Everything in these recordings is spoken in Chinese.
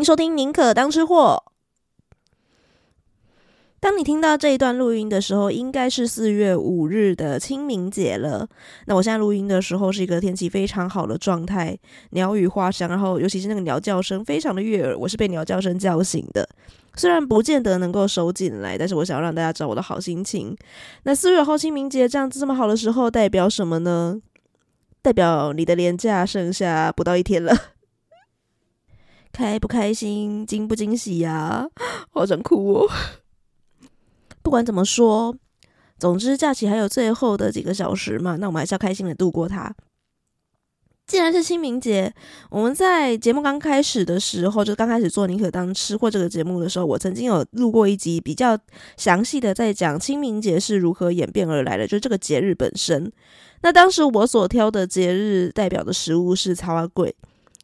迎收听《宁可当吃货》。当你听到这一段录音的时候，应该是四月五日的清明节了。那我现在录音的时候是一个天气非常好的状态，鸟语花香，然后尤其是那个鸟叫声非常的悦耳。我是被鸟叫声叫醒的，虽然不见得能够收进来，但是我想要让大家知道我的好心情。那四月后清明节这样子这么好的时候，代表什么呢？代表你的年假剩下不到一天了。开不开心，惊不惊喜呀、好想哭哦！不管怎么说，总之假期还有最后的几个小时嘛，那我们还是要开心的度过它。既然是清明节，我们在节目刚开始的时候，就刚开始做《宁可当吃货》这个节目的时候，我曾经有录过一集比较详细的在讲清明节是如何演变而来的，就是这个节日本身。那当时我所挑的节日代表的食物是草仔粿。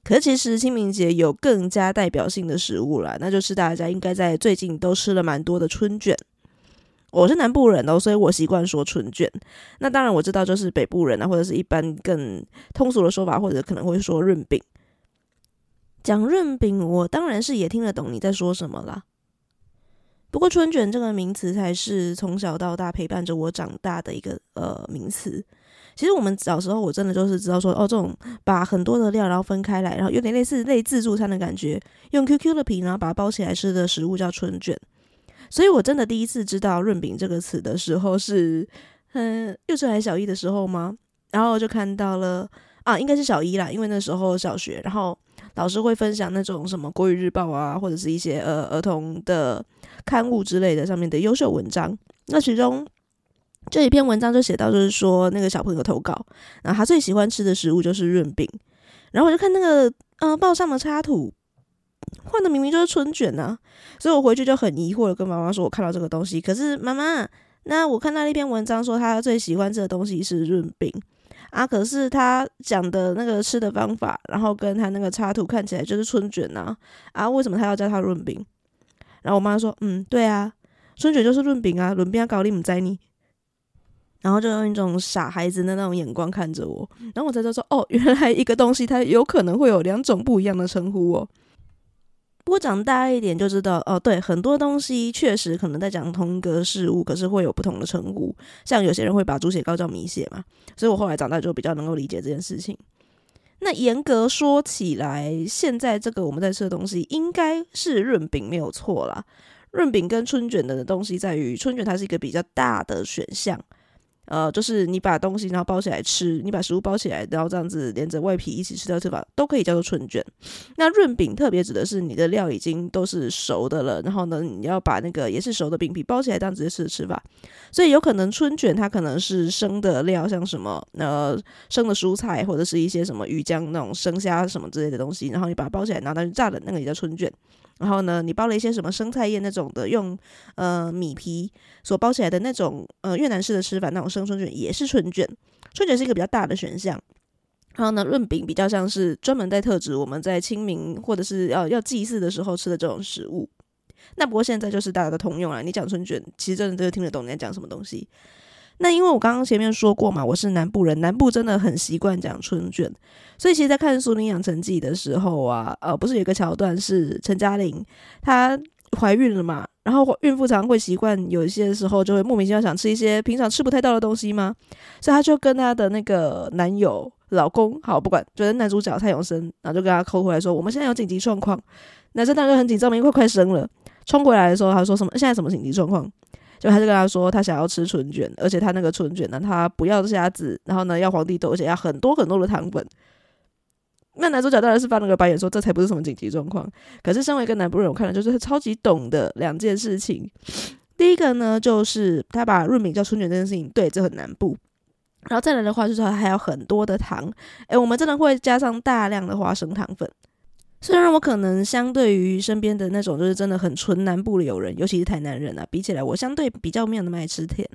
可是其实清明节有更加代表性的食物啦，那就是大家应该在最近都吃了蛮多的春卷。我是南部人哦，所以我习惯说春卷。那当然我知道，就是北部人啊，或者是一般更通俗的说法，或者可能会说润饼。讲润饼，我当然是也听得懂你在说什么啦。不过春卷这个名词才是从小到大陪伴着我长大的一个呃名词。其实我们小时候，我真的就是知道说，哦，这种把很多的料然后分开来，然后有点类似类自助餐的感觉，用 QQ 的皮然后把它包起来吃的食物叫春卷。所以我真的第一次知道“润饼”这个词的时候是，嗯，幼稚园小一的时候吗？然后就看到了啊，应该是小一啦，因为那时候小学，然后老师会分享那种什么《国语日报》啊，或者是一些呃儿童的刊物之类的上面的优秀文章，那其中。这一篇文章就写到，就是说那个小朋友投稿，然后他最喜欢吃的食物就是润饼，然后我就看那个呃报上的插图，画的明明就是春卷啊，所以我回去就很疑惑的跟妈妈说，我看到这个东西，可是妈妈，那我看到那篇文章说他最喜欢吃的东西是润饼啊，可是他讲的那个吃的方法，然后跟他那个插图看起来就是春卷呐，啊，为什么他要叫他润饼？然后我妈说，嗯，对啊，春卷就是润饼啊，润饼搞你唔知你。然后就用一种傻孩子的那种眼光看着我，然后我才知道说，哦，原来一个东西它有可能会有两种不一样的称呼哦。不过长大一点就知道，哦，对，很多东西确实可能在讲同一个事物，可是会有不同的称呼。像有些人会把猪血糕叫米血嘛，所以我后来长大就比较能够理解这件事情。那严格说起来，现在这个我们在吃的东西应该是润饼没有错啦。润饼跟春卷的东西在于，春卷它是一个比较大的选项。呃，就是你把东西然后包起来吃，你把食物包起来，然后这样子连着外皮一起吃掉吃法，都可以叫做春卷。那润饼特别指的是你的料已经都是熟的了，然后呢，你要把那个也是熟的饼皮包起来，这样直接吃的吃法。所以有可能春卷它可能是生的料，像什么呃生的蔬菜或者是一些什么鱼浆那种生虾什么之类的东西，然后你把它包起来，拿到去炸的那个也叫春卷。然后呢，你包了一些什么生菜叶那种的，用呃米皮所包起来的那种呃越南式的吃法，那种生春卷也是春卷。春卷是一个比较大的选项。然后呢，润饼比较像是专门在特指我们在清明或者是要要祭祀的时候吃的这种食物。那不过现在就是大家的通用啊，你讲春卷，其实真的都听得懂你在讲什么东西。那因为我刚刚前面说过嘛，我是南部人，南部真的很习惯讲春卷，所以其实，在看《俗女养成记》的时候啊，呃，不是有一个桥段是陈嘉玲她怀孕了嘛，然后孕妇常常会习惯有一些时候就会莫名其妙想吃一些平常吃不太到的东西吗？所以她就跟她的那个男友、老公，好不管，就是男主角蔡永生，然后就跟他抠回来说：“我们现在有紧急状况。”男生当然很紧张，因为快快生了，冲过来的时候，他说什么？现在什么紧急状况？就他就跟他说，他想要吃春卷，而且他那个春卷呢，他不要虾子，然后呢要皇帝豆，而且要很多很多的糖粉。那男主角当然是翻了个白眼，说这才不是什么紧急状况。可是身为一个南部人，我看了就是他超级懂的两件事情。第一个呢，就是他把润饼叫春卷这件事情，对，这很南部。然后再来的话，就是他还有很多的糖，诶，我们真的会加上大量的花生糖粉。虽然我可能相对于身边的那种就是真的很纯南部的友人，尤其是台南人啊，比起来我相对比较没有那么爱吃甜。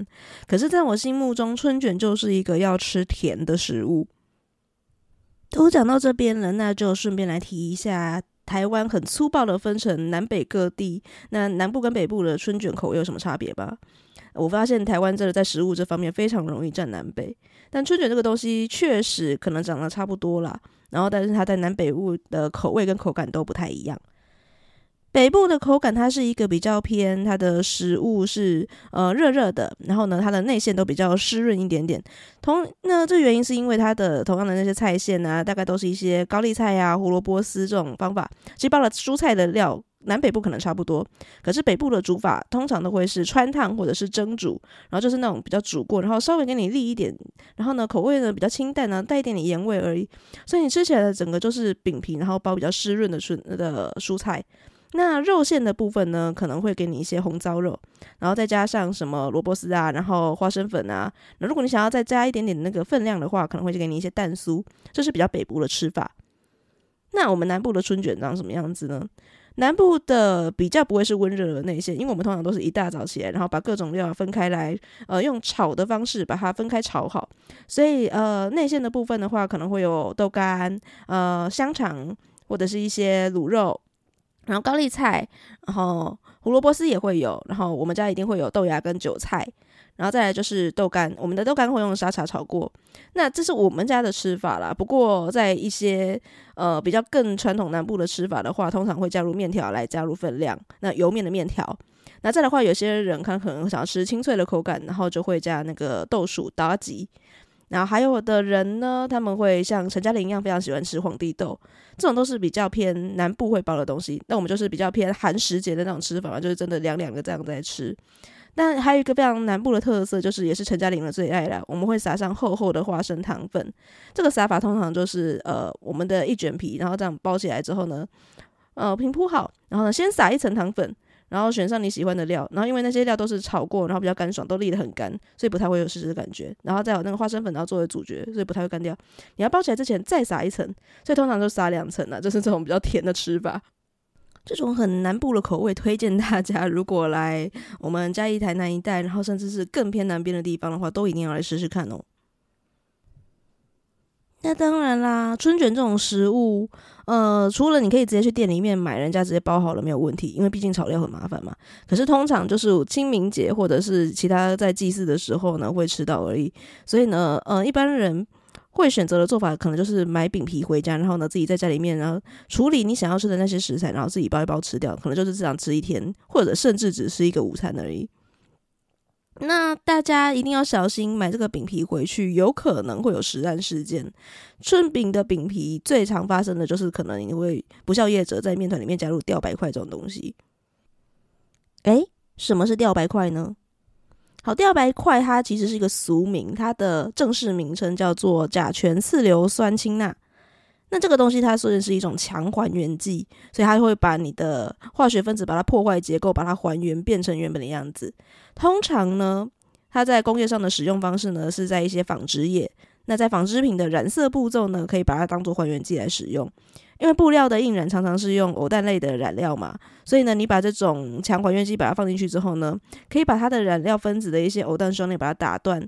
可是，在我心目中，春卷就是一个要吃甜的食物。都讲到这边了，那就顺便来提一下，台湾很粗暴的分成南北各地，那南部跟北部的春卷口味有什么差别吧？我发现台湾真的在食物这方面非常容易占南北，但春卷这个东西确实可能长得差不多啦，然后但是它在南北部的口味跟口感都不太一样。北部的口感，它是一个比较偏，它的食物是呃热热的，然后呢，它的内馅都比较湿润一点点。同那这原因是因为它的同样的那些菜馅啊，大概都是一些高丽菜呀、啊、胡萝卜丝这种方法，其实包了蔬菜的料，南北部可能差不多。可是北部的煮法通常都会是穿烫或者是蒸煮，然后就是那种比较煮过，然后稍微给你沥一点，然后呢口味呢比较清淡呢，带一点点盐味而已。所以你吃起来的整个就是饼皮，然后包比较湿润的春的蔬菜。那肉馅的部分呢，可能会给你一些红糟肉，然后再加上什么萝卜丝啊，然后花生粉啊。那如果你想要再加一点点那个分量的话，可能会给你一些蛋酥，这是比较北部的吃法。那我们南部的春卷长什么样子呢？南部的比较不会是温热的内馅，因为我们通常都是一大早起来，然后把各种料分开来，呃，用炒的方式把它分开炒好。所以呃，内馅的部分的话，可能会有豆干、呃，香肠或者是一些卤肉。然后高丽菜，然后胡萝卜丝也会有，然后我们家一定会有豆芽跟韭菜，然后再来就是豆干，我们的豆干会用沙茶炒过。那这是我们家的吃法啦。不过在一些呃比较更传统南部的吃法的话，通常会加入面条来加入分量。那油面的面条，那再的话，有些人他可能想要吃清脆的口感，然后就会加那个豆薯打鸡。然后还有的人呢，他们会像陈嘉玲一样，非常喜欢吃皇帝豆，这种都是比较偏南部会包的东西。那我们就是比较偏寒食节的那种吃法，就是真的两两个这样在吃。但还有一个非常南部的特色，就是也是陈嘉玲的最爱啦，我们会撒上厚厚的花生糖粉。这个撒法通常就是呃，我们的一卷皮，然后这样包起来之后呢，呃，平铺好，然后呢，先撒一层糖粉。然后选上你喜欢的料，然后因为那些料都是炒过，然后比较干爽，都沥得很干，所以不太会有湿湿的感觉。然后再有那个花生粉，然后作为主角，所以不太会干掉。你要包起来之前再撒一层，所以通常就撒两层了，就是这种比较甜的吃法。这种很南部的口味，推荐大家如果来我们嘉义台南一带，然后甚至是更偏南边的地方的话，都一定要来试试看哦。那当然啦，春卷这种食物，呃，除了你可以直接去店里面买，人家直接包好了没有问题，因为毕竟炒料很麻烦嘛。可是通常就是清明节或者是其他在祭祀的时候呢，会吃到而已。所以呢，呃，一般人会选择的做法，可能就是买饼皮回家，然后呢自己在家里面，然后处理你想要吃的那些食材，然后自己包一包吃掉，可能就是这样吃一天，或者甚至只是一个午餐而已。那大家一定要小心买这个饼皮回去，有可能会有食安事件。春饼的饼皮最常发生的就是可能你会不肖业者在面团里面加入吊白块这种东西。诶，什么是吊白块呢？好，第二白块它其实是一个俗名，它的正式名称叫做甲醛次硫酸氢钠。那这个东西它虽然是一种强还原剂，所以它会把你的化学分子把它破坏结构，把它还原变成原本的样子。通常呢，它在工业上的使用方式呢是在一些纺织业。那在纺织品的染色步骤呢，可以把它当做还原剂来使用。因为布料的印染常常是用偶氮类的染料嘛，所以呢，你把这种强还原剂把它放进去之后呢，可以把它的染料分子的一些偶氮双链把它打断。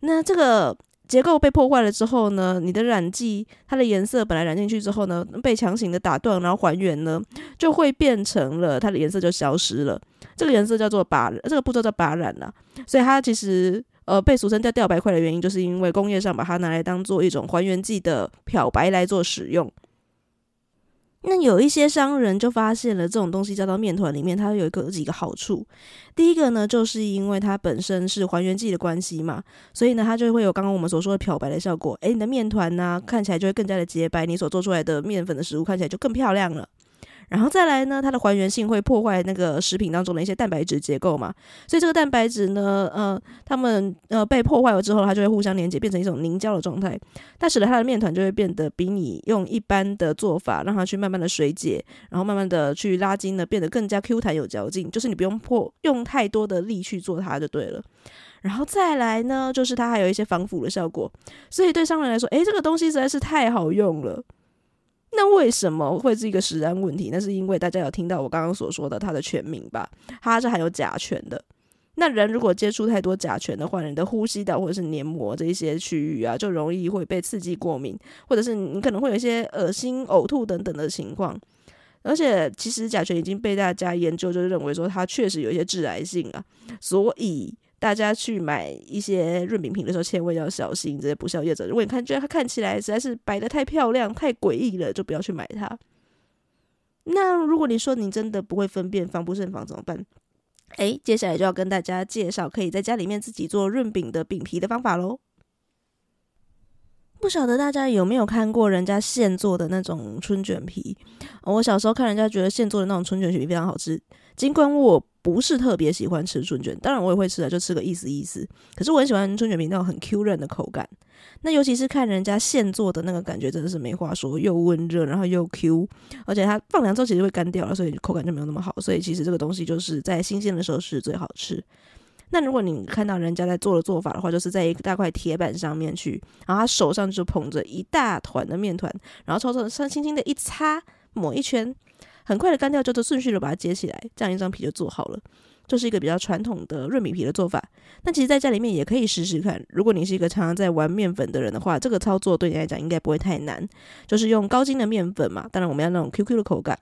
那这个。结构被破坏了之后呢，你的染剂它的颜色本来染进去之后呢，被强行的打断，然后还原呢，就会变成了它的颜色就消失了。这个颜色叫做靶，这个步骤叫靶染了。所以它其实呃被俗称叫吊白块的原因，就是因为工业上把它拿来当做一种还原剂的漂白来做使用。那有一些商人就发现了这种东西加到面团里面，它有一个几个好处。第一个呢，就是因为它本身是还原剂的关系嘛，所以呢，它就会有刚刚我们所说的漂白的效果。诶，你的面团呢，看起来就会更加的洁白，你所做出来的面粉的食物看起来就更漂亮了。然后再来呢，它的还原性会破坏那个食品当中的一些蛋白质结构嘛，所以这个蛋白质呢，呃，它们呃被破坏了之后，它就会互相连接，变成一种凝胶的状态，它使得它的面团就会变得比你用一般的做法让它去慢慢的水解，然后慢慢的去拉筋呢，变得更加 Q 弹有嚼劲，就是你不用破用太多的力去做它就对了。然后再来呢，就是它还有一些防腐的效果，所以对商人来说，诶，这个东西实在是太好用了。那为什么会是一个食安问题？那是因为大家有听到我刚刚所说的它的全名吧？它是含有甲醛的。那人如果接触太多甲醛的话，你的呼吸道或者是黏膜这一些区域啊，就容易会被刺激过敏，或者是你可能会有一些恶心、呕吐等等的情况。而且，其实甲醛已经被大家研究，就是认为说它确实有一些致癌性啊，所以。大家去买一些润饼品的时候，千万要小心这些不孝业者。如果你看觉得它看起来实在是摆的太漂亮、太诡异了，就不要去买它。那如果你说你真的不会分辨、防不胜防怎么办？哎，接下来就要跟大家介绍可以在家里面自己做润饼的饼皮的方法喽。不晓得大家有没有看过人家现做的那种春卷皮？我小时候看人家觉得现做的那种春卷皮非常好吃，尽管我。不是特别喜欢吃春卷，当然我也会吃的，就吃个意思意思。可是我很喜欢春卷皮那种很 Q 韧的口感，那尤其是看人家现做的那个感觉，真的是没话说，又温热，然后又 Q，而且它放凉之后其实会干掉了，所以口感就没有那么好。所以其实这个东西就是在新鲜的时候是最好吃。那如果你看到人家在做的做法的话，就是在一大块铁板上面去，然后他手上就捧着一大团的面团，然后抽抽，轻轻的一擦，抹一圈。很快的干掉，就顺序的把它接起来，这样一张皮就做好了。这、就是一个比较传统的润饼皮的做法。那其实在家里面也可以试试看。如果你是一个常常在玩面粉的人的话，这个操作对你来讲应该不会太难。就是用高筋的面粉嘛，当然我们要那种 QQ 的口感。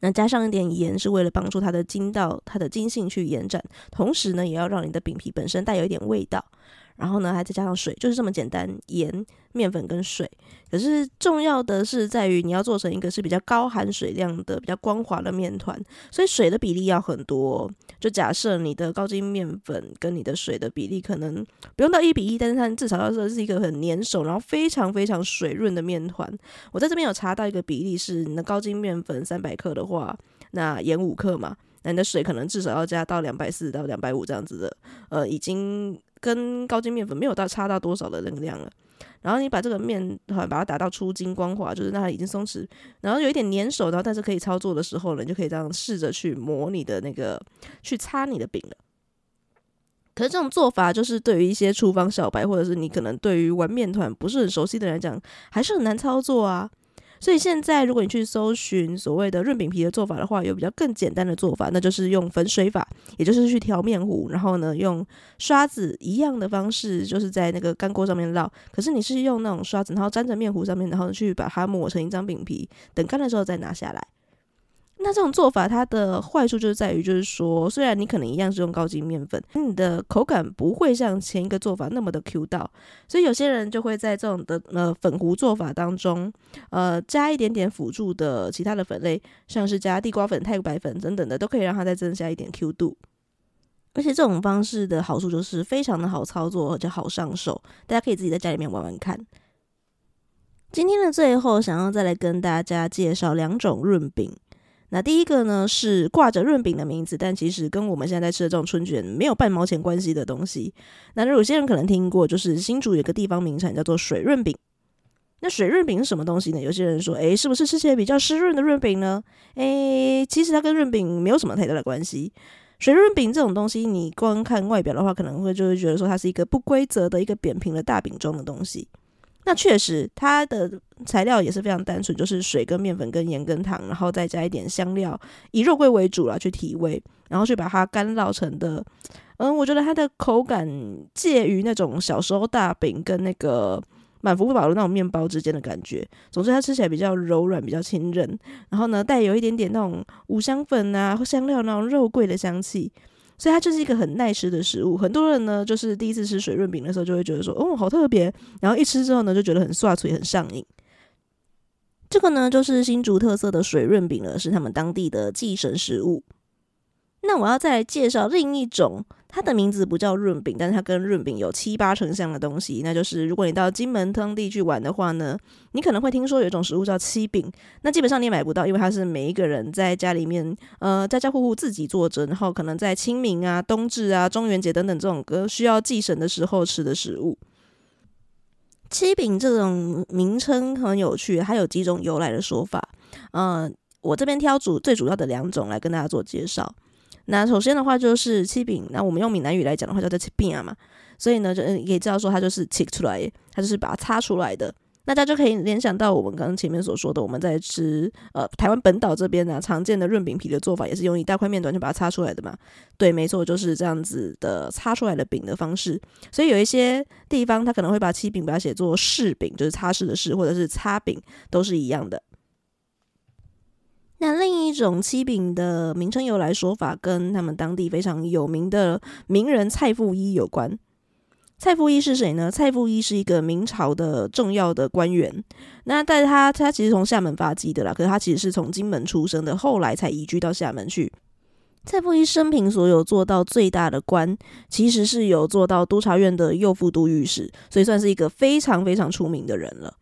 那加上一点盐，是为了帮助它的筋道、它的筋性去延展，同时呢，也要让你的饼皮本身带有一点味道。然后呢，还再加上水，就是这么简单，盐、面粉跟水。可是重要的是在于你要做成一个是比较高含水量的、比较光滑的面团，所以水的比例要很多。就假设你的高筋面粉跟你的水的比例可能不用到一比一，但是它至少要说是一个很粘手，然后非常非常水润的面团。我在这边有查到一个比例是，你的高筋面粉三百克的话，那盐五克嘛，那你的水可能至少要加到两百四到两百五这样子的，呃，已经。跟高筋面粉没有到差到多少的能量了，然后你把这个面团把它打到出筋光滑，就是让它已经松弛，然后有一点粘手，然后但是可以操作的时候呢，你就可以这样试着去磨你的那个，去擦你的饼了。可是这种做法就是对于一些厨房小白，或者是你可能对于玩面团不是很熟悉的人来讲，还是很难操作啊。所以现在，如果你去搜寻所谓的润饼皮的做法的话，有比较更简单的做法，那就是用粉水法，也就是去调面糊，然后呢，用刷子一样的方式，就是在那个干锅上面烙。可是你是用那种刷子，然后沾着面糊上面，然后去把它抹成一张饼皮，等干的时候再拿下来。那这种做法，它的坏处就是在于，就是说，虽然你可能一样是用高筋面粉，你的口感不会像前一个做法那么的 Q 到，所以有些人就会在这种的呃粉糊做法当中，呃加一点点辅助的其他的粉类，像是加地瓜粉、太白粉等等的，都可以让它再增加一点 Q 度。而且这种方式的好处就是非常的好操作，而且好上手，大家可以自己在家里面玩玩看。今天的最后，想要再来跟大家介绍两种润饼。那第一个呢，是挂着润饼的名字，但其实跟我们现在在吃的这种春卷没有半毛钱关系的东西。那有些人可能听过，就是新竹有个地方名产叫做水润饼。那水润饼是什么东西呢？有些人说，诶，是不是吃起来比较湿润的润饼呢？诶，其实它跟润饼没有什么太大的关系。水润饼这种东西，你光看外表的话，可能会就会觉得说它是一个不规则的一个扁平的大饼状的东西。那确实，它的材料也是非常单纯，就是水跟面粉跟盐跟糖，然后再加一点香料，以肉桂为主啦，去提味，然后去把它干烙成的。嗯，我觉得它的口感介于那种小时候大饼跟那个满福宝的那种面包之间的感觉。总之，它吃起来比较柔软，比较亲韧，然后呢，带有一点点那种五香粉啊香料那种肉桂的香气。所以它就是一个很耐吃的食物，很多人呢就是第一次吃水润饼的时候就会觉得说，哦，好特别，然后一吃之后呢就觉得很刷嘴，很上瘾。这个呢就是新竹特色的水润饼了，是他们当地的祭神食物。那我要再来介绍另一种，它的名字不叫润饼，但是它跟润饼有七八成像的东西，那就是如果你到金门当地去玩的话呢，你可能会听说有一种食物叫七饼，那基本上你也买不到，因为它是每一个人在家里面，呃，家家户户自己做着，然后可能在清明啊、冬至啊、中元节等等这种歌需要祭神的时候吃的食物。七饼这种名称很有趣，它有几种由来的说法，嗯、我这边挑主最主要的两种来跟大家做介绍。那首先的话就是七饼，那我们用闽南语来讲的话叫做七饼啊嘛，所以呢就可以知道说它就是切出来，它就是把它擦出来的。那大家就可以联想到我们刚刚前面所说的，我们在吃呃台湾本岛这边呢、常见的润饼皮的做法，也是用一大块面团就把它擦出来的嘛。对，没错，就是这样子的擦出来的饼的方式。所以有一些地方它可能会把七饼把它写作柿饼，就是擦拭的拭，或者是擦饼，都是一样的。那另一种七饼的名称由来说法，跟他们当地非常有名的名人蔡复一有关。蔡复一是谁呢？蔡复一是一个明朝的重要的官员。那但他他其实从厦门发迹的啦，可是他其实是从金门出生的，后来才移居到厦门去。蔡复一生平所有做到最大的官，其实是有做到督察院的右副都御史，所以算是一个非常非常出名的人了。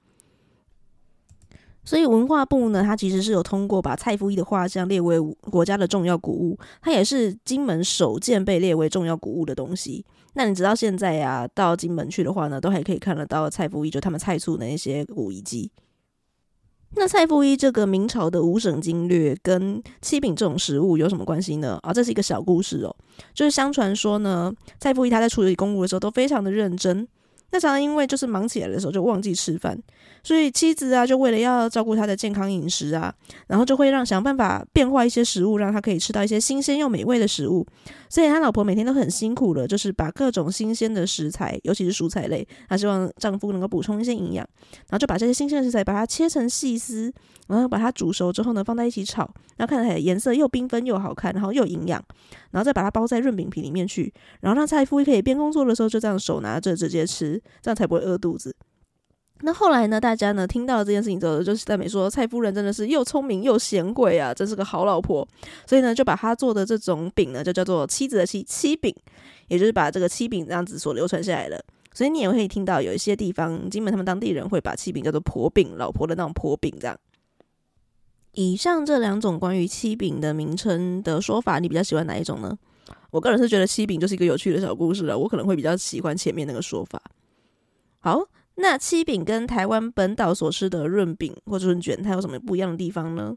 所以文化部呢，它其实是有通过把蔡复一的画像列为国家的重要古物，它也是金门首件被列为重要古物的东西。那你直到现在呀、到金门去的话呢，都还可以看得到蔡复一，就他们蔡厝的那些古遗迹。那蔡复一这个明朝的五省经略跟七品这种食物有什么关系呢？啊，这是一个小故事哦，就是相传说呢，蔡复一他在处理公务的时候都非常的认真。那常常因为就是忙起来的时候就忘记吃饭，所以妻子啊就为了要照顾他的健康饮食啊，然后就会让想办法变化一些食物，让他可以吃到一些新鲜又美味的食物。所以他老婆每天都很辛苦的，就是把各种新鲜的食材，尤其是蔬菜类，她希望丈夫能够补充一些营养，然后就把这些新鲜的食材把它切成细丝，然后把它煮熟之后呢放在一起炒，然后看起来颜色又缤纷又好看，然后又营养，然后再把它包在润饼皮里面去，然后让蔡夫可以边工作的时候就这样手拿着直接吃。这样才不会饿肚子。那后来呢？大家呢听到这件事情之后，就是在美说蔡夫人真的是又聪明又贤惠啊，真是个好老婆。所以呢，就把她做的这种饼呢，就叫做妻子的妻七饼，也就是把这个七饼这样子所流传下来了。所以你也会听到有一些地方，金门他们当地人会把七饼叫做婆饼，老婆的那种婆饼这样。以上这两种关于七饼的名称的说法，你比较喜欢哪一种呢？我个人是觉得七饼就是一个有趣的小故事了，我可能会比较喜欢前面那个说法。好，那七饼跟台湾本岛所吃的润饼或者润卷，它有什么不一样的地方呢？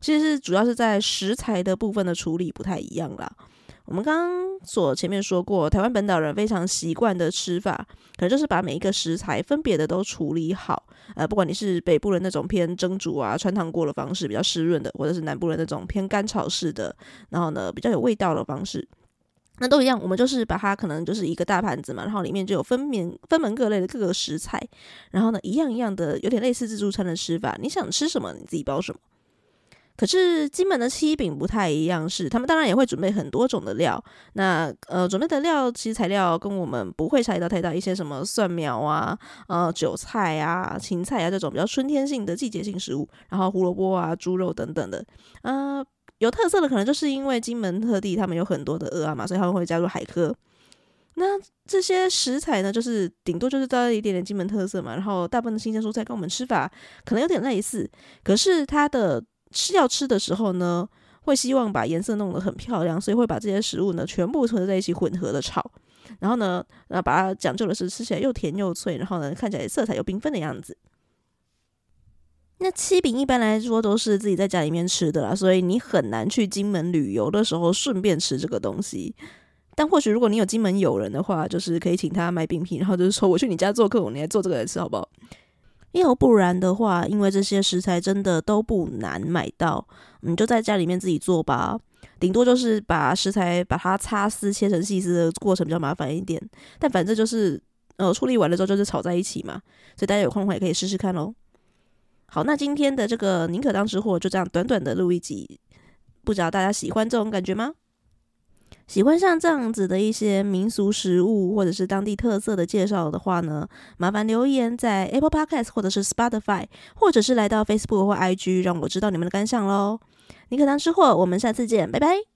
其实是主要是在食材的部分的处理不太一样啦。我们刚所前面说过，台湾本岛人非常习惯的吃法，可能就是把每一个食材分别的都处理好。呃，不管你是北部人那种偏蒸煮啊、穿烫过的方式比较湿润的，或者是南部人那种偏干炒式的，然后呢比较有味道的方式。那都一样，我们就是把它可能就是一个大盘子嘛，然后里面就有分门分门各类的各个食材，然后呢一样一样的有点类似自助餐的吃法，你想吃什么你自己包什么。可是金门的七饼不太一样，是他们当然也会准备很多种的料，那呃准备的料其实材料跟我们不会差异到太大，一些什么蒜苗啊、呃韭菜啊、芹菜啊这种比较春天性的季节性食物，然后胡萝卜啊、猪肉等等的，啊、呃。有特色的可能就是因为金门特地他们有很多的鹅啊嘛，所以他们会加入海蚵。那这些食材呢，就是顶多就是带一点点金门特色嘛，然后大部分的新鲜蔬菜跟我们吃法可能有点类似，可是它的吃要吃的时候呢，会希望把颜色弄得很漂亮，所以会把这些食物呢全部合在一起混合的炒，然后呢，呃，把它讲究的是吃起来又甜又脆，然后呢看起来色彩又缤纷的样子。那七饼一般来说都是自己在家里面吃的啦，所以你很难去金门旅游的时候顺便吃这个东西。但或许如果你有金门友人的话，就是可以请他买饼皮，然后就是说我去你家做客，我你来做这个来吃好不好？要不然的话，因为这些食材真的都不难买到，你就在家里面自己做吧。顶多就是把食材把它擦丝切成细丝的过程比较麻烦一点，但反正就是呃处理完了之后就是炒在一起嘛，所以大家有空的话也可以试试看喽。好，那今天的这个宁可当吃货就这样短短的录一集，不知道大家喜欢这种感觉吗？喜欢像这样子的一些民俗食物或者是当地特色的介绍的话呢，麻烦留言在 Apple Podcast 或者是 Spotify，或者是来到 Facebook 或 IG，让我知道你们的感想喽。你可当吃货，我们下次见，拜拜。